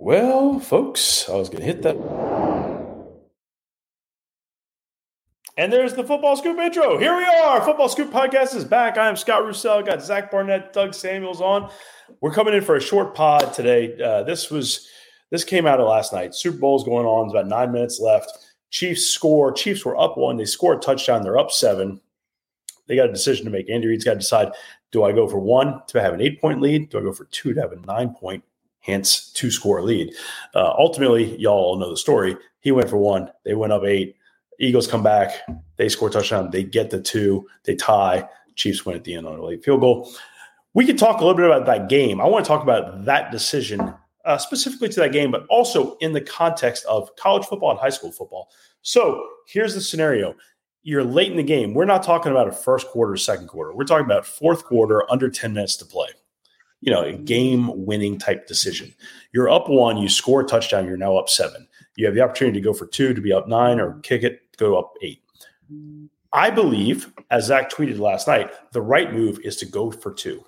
Well, folks, I was going to hit that. And there's the Football Scoop intro. Here we are. Football Scoop podcast is back. I am Scott Roussel. Got Zach Barnett, Doug Samuels on. We're coming in for a short pod today. Uh, this was this came out of last night. Super Bowl's going on. There's about nine minutes left. Chiefs score. Chiefs were up one. They score a touchdown. They're up seven. They got a decision to make. Andy Reid's got to decide: Do I go for one to have an eight point lead? Do I go for two to have a nine point hence two score lead. Uh, ultimately, y'all all know the story. He went for one. They went up eight. Eagles come back. They score touchdown. They get the two. They tie. Chiefs win at the end on a late field goal. We could talk a little bit about that game. I want to talk about that decision uh, specifically to that game, but also in the context of college football and high school football. So here's the scenario. You're late in the game. We're not talking about a first quarter, second quarter. We're talking about fourth quarter, under 10 minutes to play you know, a game winning type decision. You're up one, you score a touchdown, you're now up seven. You have the opportunity to go for two, to be up nine, or kick it, go up eight. I believe, as Zach tweeted last night, the right move is to go for two.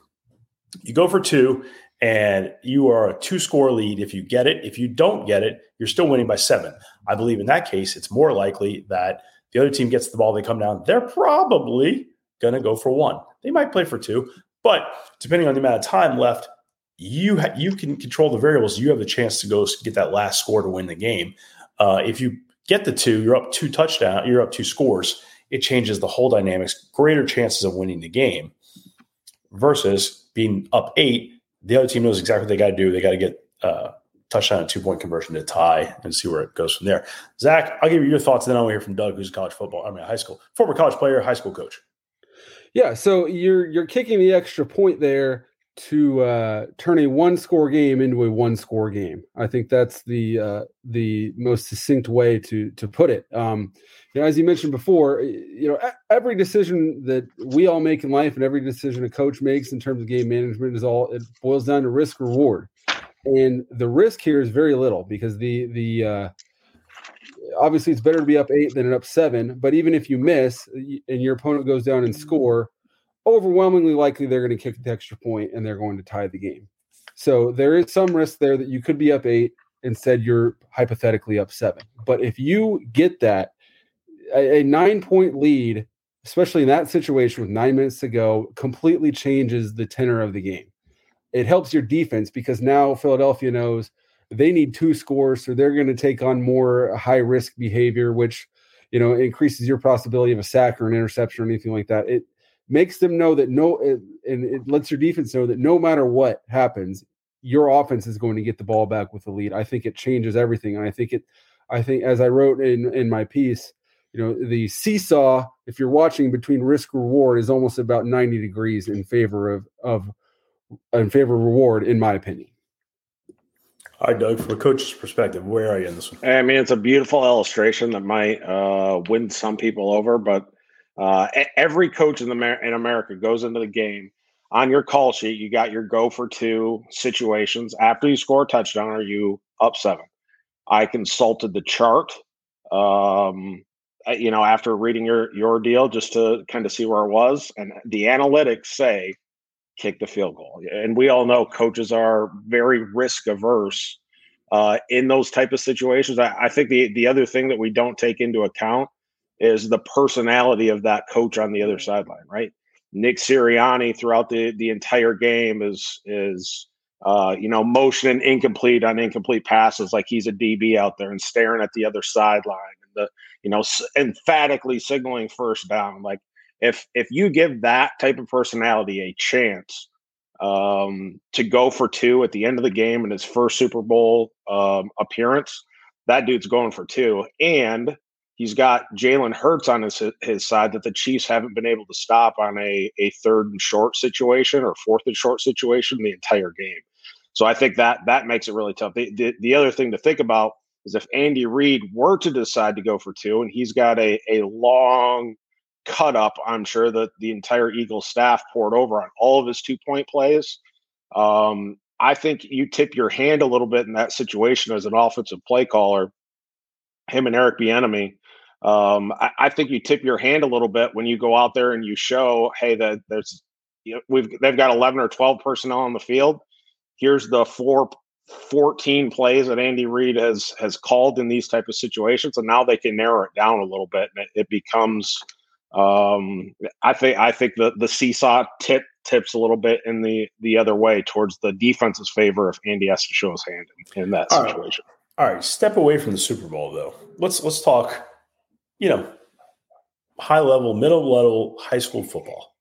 You go for two, and you are a two score lead if you get it. If you don't get it, you're still winning by seven. I believe in that case, it's more likely that the other team gets the ball, they come down, they're probably going to go for one. They might play for two, but depending on the amount of time left, you ha- you can control the variables. You have the chance to go get that last score to win the game. Uh, if you get the two, you're up two touchdown, you're up two scores. It changes the whole dynamics. Greater chances of winning the game versus being up eight. The other team knows exactly what they got to do. They got to get uh, touchdown and two point conversion to tie and see where it goes from there. Zach, I'll give you your thoughts, and then I'll hear from Doug, who's college football, I mean, high school, former college player, high school coach. Yeah, so you're you're kicking the extra point there to uh, turn a one score game into a one score game. I think that's the uh, the most succinct way to to put it. Um, you know, as you mentioned before, you know every decision that we all make in life and every decision a coach makes in terms of game management is all it boils down to risk reward, and the risk here is very little because the the uh, obviously it's better to be up eight than an up seven. But even if you miss and your opponent goes down and mm-hmm. score, overwhelmingly likely they're going to kick the extra point and they're going to tie the game. So there is some risk there that you could be up eight. Instead, you're hypothetically up seven. But if you get that, a, a nine point lead, especially in that situation with nine minutes to go, completely changes the tenor of the game. It helps your defense because now Philadelphia knows they need two scores, so they're going to take on more high risk behavior, which you know increases your possibility of a sack or an interception or anything like that. It makes them know that no, it, and it lets your defense know that no matter what happens, your offense is going to get the ball back with the lead. I think it changes everything, and I think it. I think as I wrote in in my piece, you know, the seesaw, if you're watching between risk reward, is almost about 90 degrees in favor of of in favor of reward, in my opinion. All right, Doug, from a coach's perspective, where are you in this one? I mean, it's a beautiful illustration that might uh, win some people over, but uh, every coach in the in America goes into the game on your call sheet. You got your go for two situations after you score a touchdown. Are you up seven? I consulted the chart, um, you know, after reading your your deal just to kind of see where it was, and the analytics say kick the field goal. And we all know coaches are very risk averse uh, in those type of situations. I, I, think the the other thing that we don't take into account is the personality of that coach on the other sideline, right? Nick Sirianni throughout the the entire game is is uh, you know motioning incomplete on incomplete passes like he's a DB out there and staring at the other sideline and the you know emphatically signaling first down like if if you give that type of personality a chance um, to go for two at the end of the game in his first Super Bowl um, appearance, that dude's going for two, and he's got Jalen Hurts on his his side that the Chiefs haven't been able to stop on a a third and short situation or fourth and short situation the entire game. So I think that that makes it really tough. The, the, the other thing to think about is if Andy Reid were to decide to go for two, and he's got a a long cut up, I'm sure that the entire Eagles staff poured over on all of his two point plays. Um, I think you tip your hand a little bit in that situation as an offensive play caller, him and Eric Bieniemy. Um, I, I, think you tip your hand a little bit when you go out there and you show, hey, that there's you know, we've they've got 11 or 12 personnel on the field. Here's the four 14 plays that Andy Reid has has called in these type of situations, and now they can narrow it down a little bit, and it, it becomes. Um, I think I think the the seesaw tip tips a little bit in the the other way towards the defense's favor if Andy has to show his hand in, in that All situation. Right. All right, step away from the Super Bowl though. Let's let's talk. You know, high level, middle level high school football.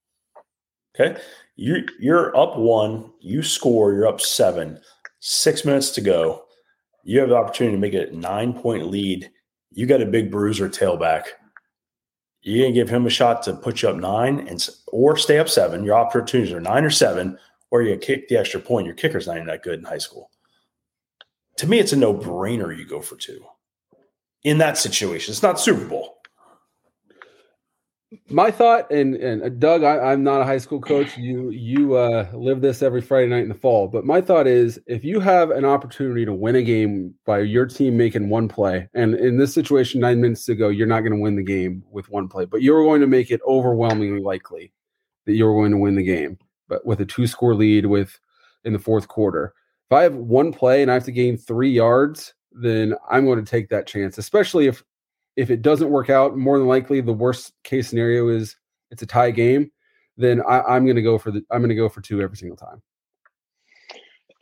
Okay, you you're up one, you score, you're up seven six minutes to go. You have the opportunity to make it a nine point lead. You got a big bruiser tailback. You're gonna give him a shot to put you up nine and or stay up seven. Your opportunities are nine or seven, or you kick the extra point. Your kicker's not even that good in high school. To me, it's a no brainer. You go for two in that situation. It's not Super Bowl my thought and and uh, Doug, I, am not a high school coach. You you uh, live this every Friday night in the fall. But my thought is, if you have an opportunity to win a game by your team making one play, and in this situation, nine minutes ago, you're not going to win the game with one play, but you're going to make it overwhelmingly likely that you're going to win the game. But with a two score lead with in the fourth quarter, if I have one play and I have to gain three yards, then I'm going to take that chance, especially if if it doesn't work out, more than likely the worst case scenario is it's a tie game. Then I, am going to go for the I'm going to go for two every single time.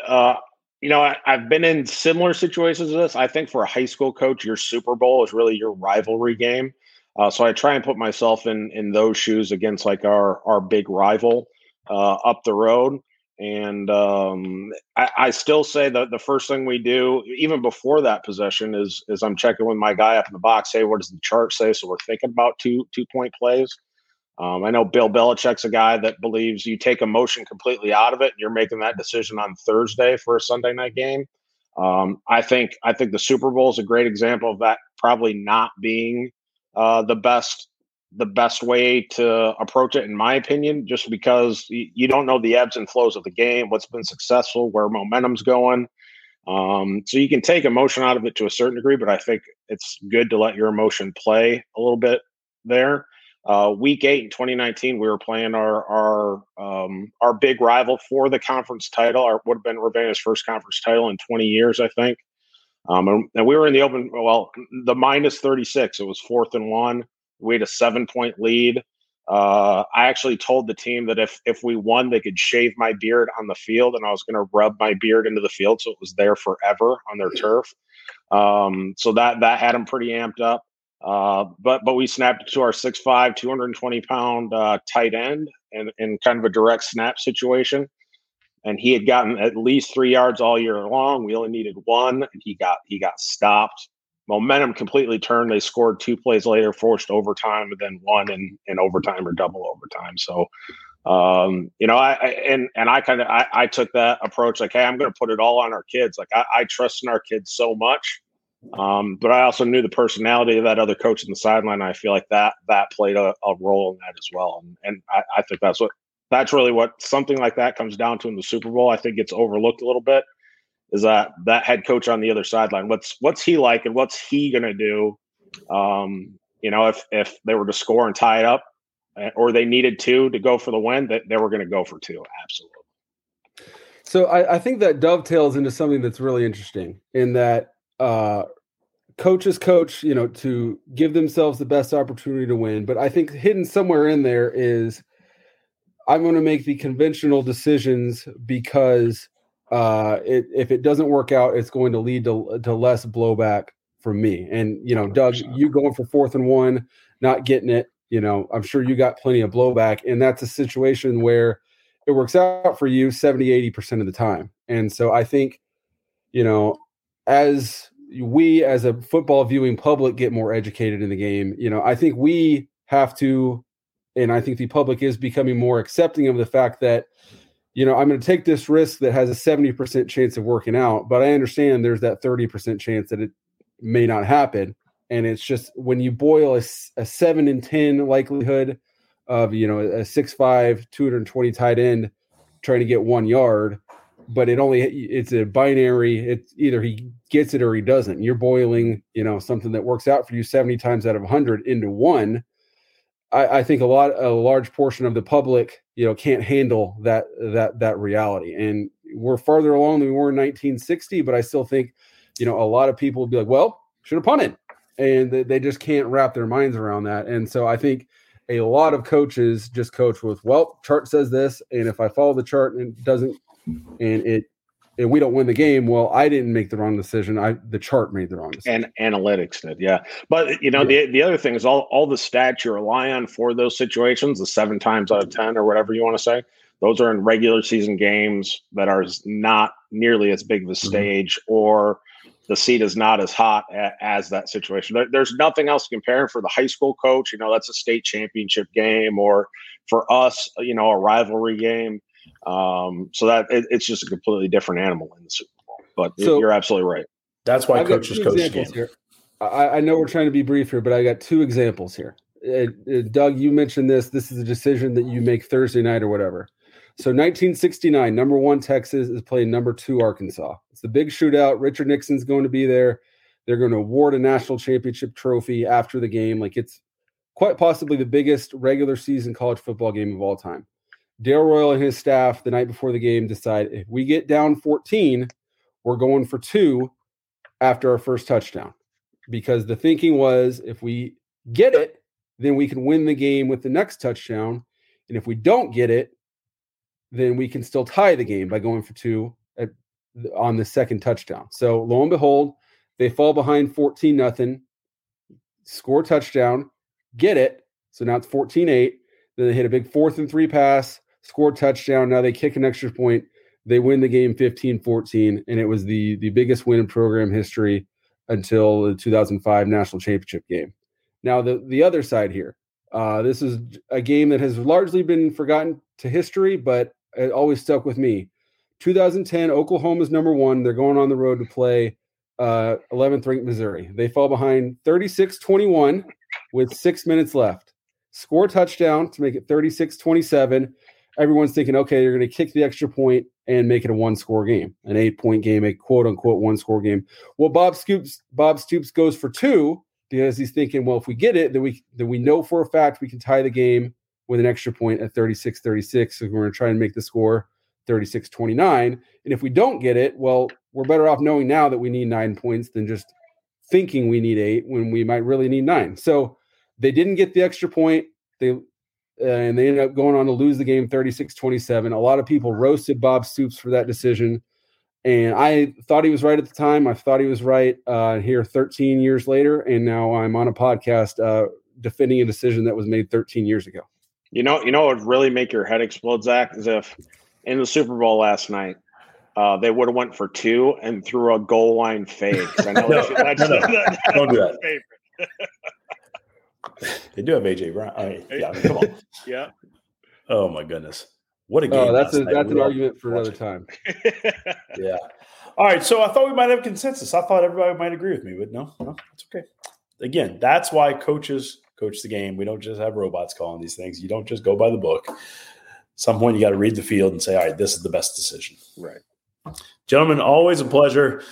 Uh, you know, I, have been in similar situations to this. I think for a high school coach, your Super Bowl is really your rivalry game. Uh, so I try and put myself in in those shoes against like our our big rival uh, up the road. And um, I, I, still say that the first thing we do, even before that possession, is is I'm checking with my guy up in the box. Hey, what does the chart say? So we're thinking about two two point plays. Um, I know Bill Belichick's a guy that believes you take emotion completely out of it, and you're making that decision on Thursday for a Sunday night game. Um, I think I think the Super Bowl is a great example of that probably not being uh, the best the best way to approach it, in my opinion, just because you don't know the ebbs and flows of the game, what's been successful, where momentum's going. Um, so you can take emotion out of it to a certain degree, but I think it's good to let your emotion play a little bit there. Uh, week eight in 2019, we were playing our our um, our big rival for the conference title. Our would have been Ravenna's first conference title in 20 years, I think. Um, and, and, we were in the open. Well, the minus 36. It was fourth and one. We had a seven point lead. Uh, I actually told the team that if if we won, they could shave my beard on the field, and I was going to rub my beard into the field so it was there forever on their turf. Um, so that that had them pretty amped up. Uh, but but we snapped to our 6'5", 220 pound uh, tight end in, in kind of a direct snap situation. And he had gotten at least three yards all year long. We only needed one, and he got he got stopped momentum completely turned. They scored two plays later, forced overtime, and then one in, in overtime or double overtime. So, um, you know, I, I, and and I kind of I, I, took that approach like, hey, I'm going to put it all on our kids. Like I, I trust in our kids so much, um, but I also knew the personality of that other coach in the sideline. I feel like that that played a, a role in that as well, and, and I, I think that's what that's really what something like that comes down to in the Super Bowl. I think it's overlooked a little bit is that that head coach on the other sideline. What's what's he like, and what's he going to do? Um, you know, if if they were to score and tie it up, eh, or they needed two to go for the win, that they were going to go for two. Absolutely. So I, I, think that dovetails into something that's really interesting in that uh, coaches coach, you know, to give themselves the best opportunity to win. But I think hidden somewhere in there is I'm going to make the conventional decisions because uh, it, if it doesn't work out, it's going to lead to, to less blowback from me. And you know, 100%. Doug, you going for fourth and one, not getting it. You know, I'm sure you got plenty of blowback, and that's a situation where it works out for you 70, 80 percent of the time. And so I think, you know, as we as a football viewing public get more educated in the game, you know, I think we have to, and I think the public is becoming more accepting of the fact that you know, I'm going to take this risk that has a 70% chance of working out, but I understand there's that 30% chance that it may not happen. And it's just when you boil a, a seven in 10 likelihood of, you know, a six, five, 220 tight end trying to get one yard, but it only, it's a binary. It's either he gets it or he doesn't. You're boiling, you know, something that works out for you 70 times out of 100 into one I, I, think a lot a large portion of the public you know can't handle that that that reality and we're farther along than we were in 1960, but I still think, you know, a lot of people will be like, well, should have punted. And they just can't wrap their minds around that. And so I think a lot of coaches just coach with, well, chart says this. And if I follow the chart and it doesn't, and it, and we don't win the game, well, I didn't make the wrong decision. I the chart made the wrong decision. And analytics did, yeah. But you know, yeah. the the other thing is all all the stats you rely on for those situations, the seven times out of ten or whatever you want to say, those are in regular season games that are not nearly as big of a mm-hmm. stage mm-hmm. or the seat is not as hot a, as that situation. There's nothing else to compare for the high school coach. You know, that's a state championship game, or for us, you know, a rivalry game. Um, so that it, it's just a completely different animal in the Super Bowl. But so, you're absolutely right. That's why I've coaches coach here. I, I, know we're trying to be brief here, but I got two examples here. Uh, uh, Doug, you mentioned this. This is a decision that you make Thursday night or whatever. So 1969, number one Texas is playing number two Arkansas. It's the big shootout. Richard Nixon's going to be there. They're going to award a national championship trophy after the game. Like it's quite possibly the biggest regular season college football game of all time. Darrell Royal and his staff the night before the game decide if we get down 14, we're going for two after our first touchdown. Because the thinking was if we get it, then we can win the game with the next touchdown. And if we don't get it, then we can still tie the game by going for two at, on the second touchdown. So lo and behold, they fall behind 14 nothing, score touchdown, get it. So now it's 14 8. Then they hit a big fourth and three pass, score touchdown. Now they kick an extra point. They win the game 15 14. And it was the, the biggest win in program history until the 2005 national championship game. Now, the, the other side here, uh, this is a game that has largely been forgotten to history, but it always stuck with me. 2010, Oklahoma's number one. They're going on the road to play uh, 11th ranked Missouri. They fall behind 36 21 with six minutes left. Score touchdown to make it 36 27. Everyone's thinking, okay, you're going to kick the extra point and make it a one score game, an eight point game, a quote unquote one score game. Well, Bob Stoops, Bob Stoops goes for two because he's thinking, well, if we get it, then we then we know for a fact we can tie the game with an extra point at 36 36. So we're going to try and make the score 36 29. And if we don't get it, well, we're better off knowing now that we need nine points than just thinking we need eight when we might really need nine. So they didn't get the extra point. They and they ended up going on to lose the game 36 27. A lot of people roasted Bob Stoops for that decision. And I thought he was right at the time. I thought he was right uh, here 13 years later. And now I'm on a podcast uh, defending a decision that was made 13 years ago. You know, you know what would really make your head explode, Zach, is if in the Super Bowl last night, uh, they would have went for two and threw a goal line fake. I know no, that's, no, no. That's don't do that. they do have AJ Brown. I mean, yeah, I mean, come on. yeah. Oh my goodness, what a oh, game! Oh, that's a, that's an argument for another time. yeah. All right, so I thought we might have consensus. I thought everybody might agree with me, but no, no, it's okay. Again, that's why coaches coach the game. We don't just have robots calling these things. You don't just go by the book. At some point, you got to read the field and say, all right, this is the best decision. Right. Gentlemen, always a pleasure.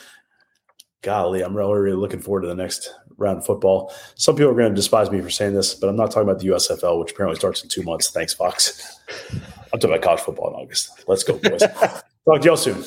Golly, I'm really, really looking forward to the next round football. Some people are going to despise me for saying this, but I'm not talking about the USFL, which apparently starts in two months. Thanks, Fox. I'm talking about college football in August. Let's go, boys. Talk to y'all soon.